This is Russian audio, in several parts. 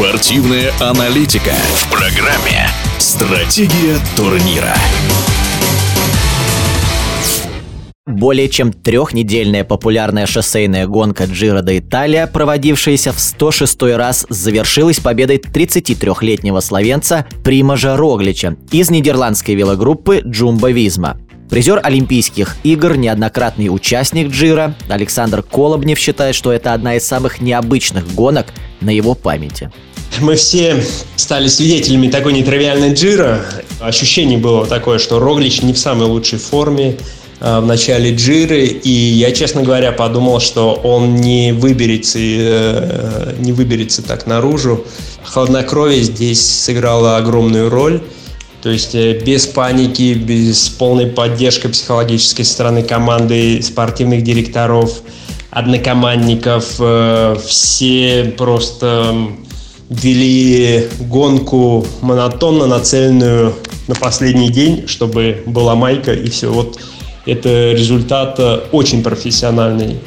Спортивная аналитика в программе «Стратегия турнира». Более чем трехнедельная популярная шоссейная гонка Джиро де Италия, проводившаяся в 106 раз, завершилась победой 33-летнего словенца Примажа Роглича из нидерландской велогруппы Джумба Визма. Призер Олимпийских игр, неоднократный участник Джира, Александр Колобнев считает, что это одна из самых необычных гонок на его памяти. Мы все стали свидетелями такой нетривиальной Джира. Ощущение было такое, что Роглич не в самой лучшей форме э, в начале Джиры, и я, честно говоря, подумал, что он не выберется, э, не выберется так наружу. Хладнокровие здесь сыграло огромную роль. То есть э, без паники, без полной поддержки психологической стороны команды, спортивных директоров, однокомандников, э, все просто вели гонку монотонно нацеленную на последний день, чтобы была майка и все. Вот это результат э, очень профессиональный.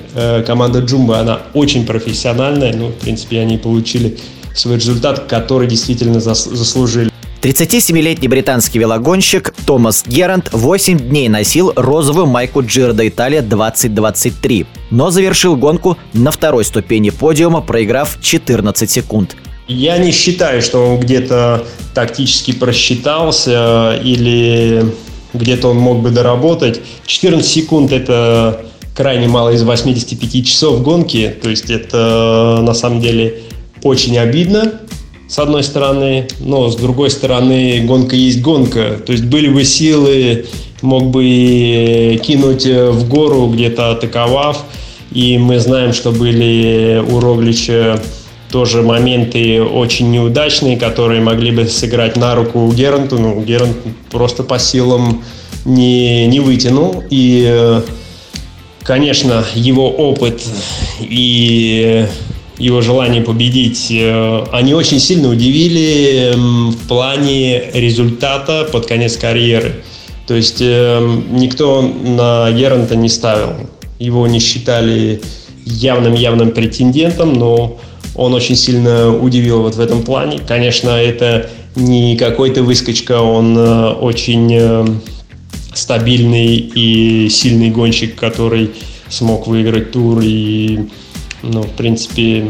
Команда Джумба, она очень профессиональная. Ну, в принципе, они получили свой результат, который действительно заслужили. 37-летний британский велогонщик Томас Герант 8 дней носил розовую майку Джиро де Италия 2023, но завершил гонку на второй ступени подиума, проиграв 14 секунд. Я не считаю, что он где-то тактически просчитался или где-то он мог бы доработать. 14 секунд – это крайне мало из 85 часов гонки, то есть это на самом деле очень обидно с одной стороны, но с другой стороны гонка есть гонка. То есть были бы силы, мог бы кинуть в гору, где-то атаковав. И мы знаем, что были у Роглича тоже моменты очень неудачные, которые могли бы сыграть на руку Геранту. Ну, Герант просто по силам не, не вытянул. И, конечно, его опыт и его желание победить, э, они очень сильно удивили в плане результата под конец карьеры. То есть э, никто на Геранта не ставил. Его не считали явным-явным претендентом, но он очень сильно удивил вот в этом плане. Конечно, это не какой-то выскочка, он э, очень стабильный и сильный гонщик, который смог выиграть тур и ну, в принципе,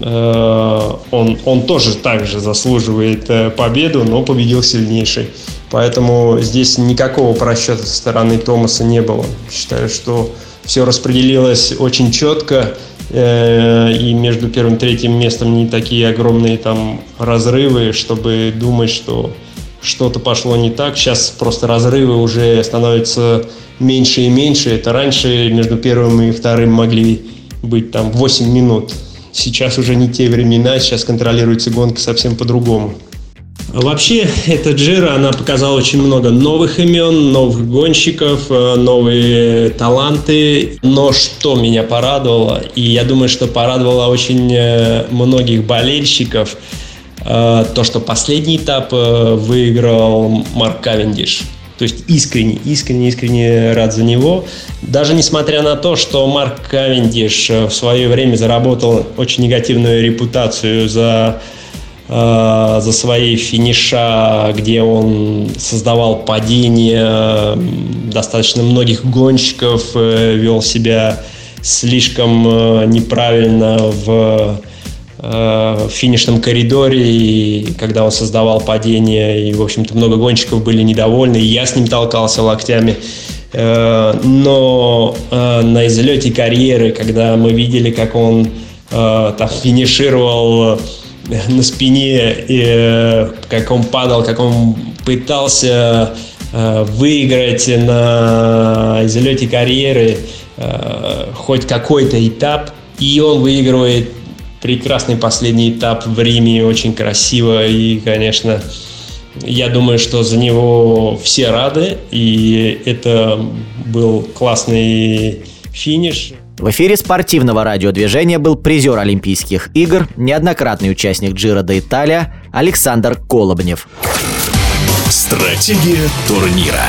э, он, он тоже также заслуживает э, победу, но победил сильнейший. Поэтому здесь никакого просчета со стороны Томаса не было. Считаю, что все распределилось очень четко, э, и между первым и третьим местом не такие огромные там разрывы, чтобы думать, что что-то пошло не так. Сейчас просто разрывы уже становятся меньше и меньше. Это раньше между первым и вторым могли быть там 8 минут. Сейчас уже не те времена, сейчас контролируется гонка совсем по-другому. Вообще, эта Джира, она показала очень много новых имен, новых гонщиков, э, новые таланты. Но что меня порадовало, и я думаю, что порадовало очень э, многих болельщиков, э, то, что последний этап выиграл Марк Кавендиш. То есть искренне, искренне, искренне рад за него. Даже несмотря на то, что Марк Кавендиш э, в свое время заработал очень негативную репутацию за э, за свои финиша, где он создавал падение достаточно многих гонщиков, э, вел себя слишком неправильно в в финишном коридоре, и когда он создавал падение, и, в общем-то, много гонщиков были недовольны, и я с ним толкался локтями. Э, но э, на излете карьеры, когда мы видели, как он там финишировал на спине, и как он падал, как он пытался выиграть на излете карьеры хоть какой-то этап, и он выигрывает прекрасный последний этап в Риме, очень красиво. И, конечно, я думаю, что за него все рады. И это был классный финиш. В эфире спортивного радиодвижения был призер Олимпийских игр, неоднократный участник Джира де Италия Александр Колобнев. Стратегия турнира.